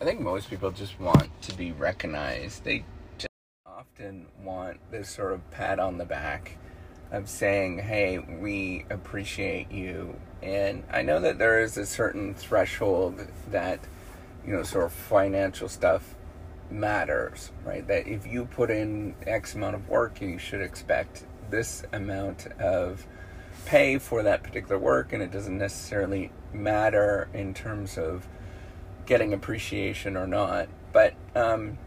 I think most people just want to be recognized. They often want this sort of pat on the back of saying, hey, we appreciate you. And I know that there is a certain threshold that, you know, sort of financial stuff matters, right? That if you put in X amount of work, you should expect this amount of pay for that particular work, and it doesn't necessarily matter in terms of getting appreciation or not. But um,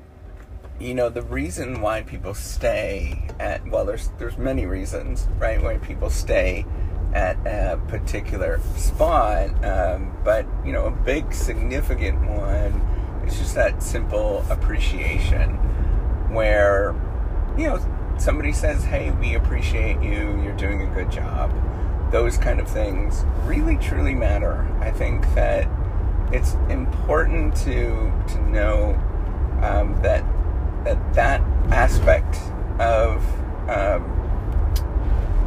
you know, the reason why people stay at well, there's there's many reasons, right? Why people stay at a particular spot, um, but you know, a big significant one is just that simple appreciation, where you know somebody says, "Hey, we appreciate you. You're doing a good job." Those kind of things really truly matter. I think that it's important to to know um, that that that aspect of um,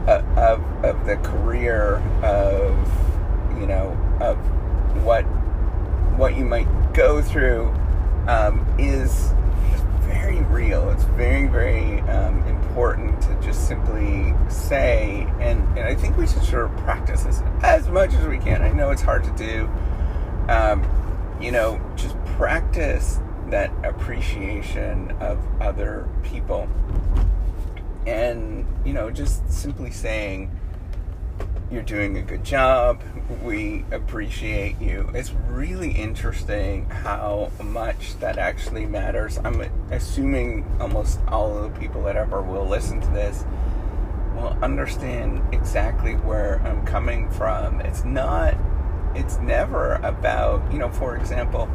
uh, of of the career of you know of what what you might go through um, is very real. It's very very um, important to just simply say, and and I think we should sort of practice this as much as we can. I know it's hard to do um, you know, just practice that appreciation of other people. And, you know, just simply saying, you're doing a good job. We appreciate you. It's really interesting how much that actually matters. I'm assuming almost all of the people that ever will listen to this will understand exactly where I'm coming from. It's not it's never about you know for example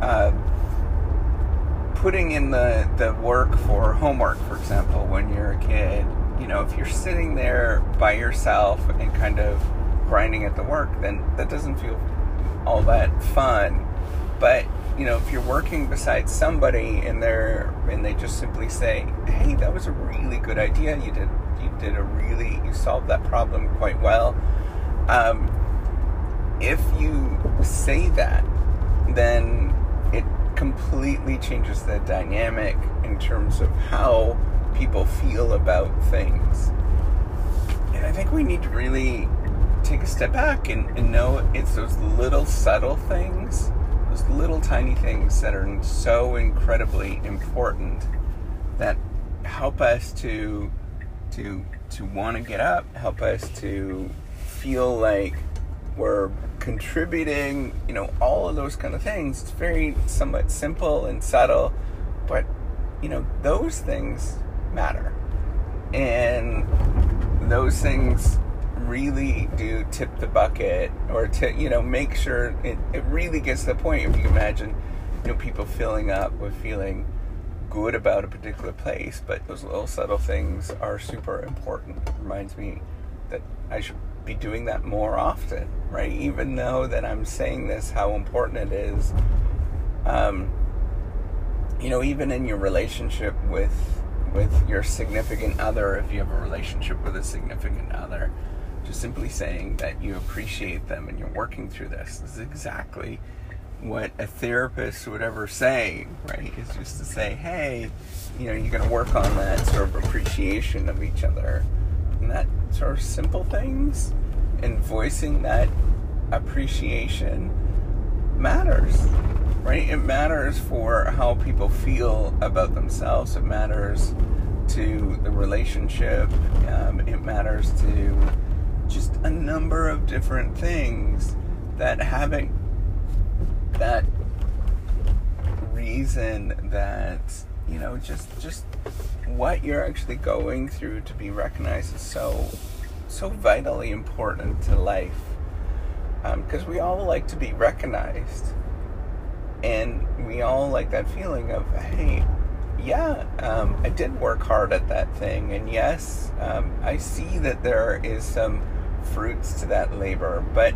uh, putting in the the work for homework for example when you're a kid you know if you're sitting there by yourself and kind of grinding at the work then that doesn't feel all that fun. But you know if you're working beside somebody and they're and they just simply say hey that was a really good idea. You did you did a really you solved that problem quite well um, if you say that, then it completely changes the dynamic in terms of how people feel about things. And I think we need to really take a step back and, and know it's those little subtle things, those little tiny things that are so incredibly important that help us to to to want to get up, help us to feel like we're contributing, you know, all of those kind of things. It's very somewhat simple and subtle, but you know, those things matter. And those things really do tip the bucket or to, you know, make sure it, it really gets to the point if you imagine, you know, people filling up with feeling good about a particular place, but those little subtle things are super important. It reminds me that I should be doing that more often, right? Even though that I'm saying this, how important it is. Um, you know, even in your relationship with with your significant other, if you have a relationship with a significant other, just simply saying that you appreciate them and you're working through this. This is exactly what a therapist would ever say, right? Is just to say, hey, you know, you're going to work on that sort of appreciation of each other. And that sort of simple things and voicing that appreciation matters right? It matters for how people feel about themselves. It matters to the relationship. Um, it matters to just a number of different things that having that reason that you know just just what you're actually going through to be recognized is so so vitally important to life. Because um, we all like to be recognized. And we all like that feeling of hey yeah um, i did work hard at that thing. And yes um, i see that there is some fruits to that labor. But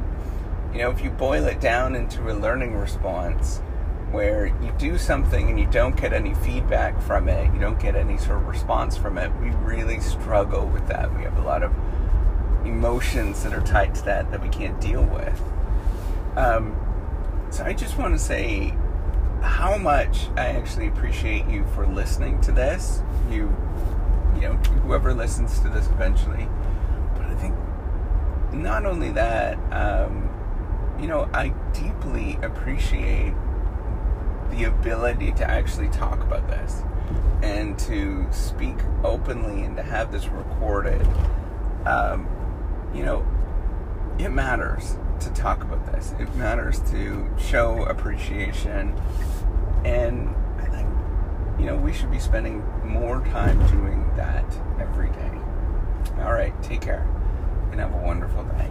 you know if you boil it down into a learning response where you do something and you don't get any feedback from it, you don't get any sort of response from it, we really struggle with that. We have a lot of emotions that are tied to that that we can't deal with. Um, so I just want to say, how much I actually appreciate you for listening to this. You, you know, whoever listens to this eventually. But I think not only that, um, you know, I deeply appreciate the ability to actually talk about this and to speak openly and to have this recorded. Um, you know, it matters to talk about this. It matters to show appreciation. And I think, you know, we should be spending more time doing that every day. All right, take care and have a wonderful day.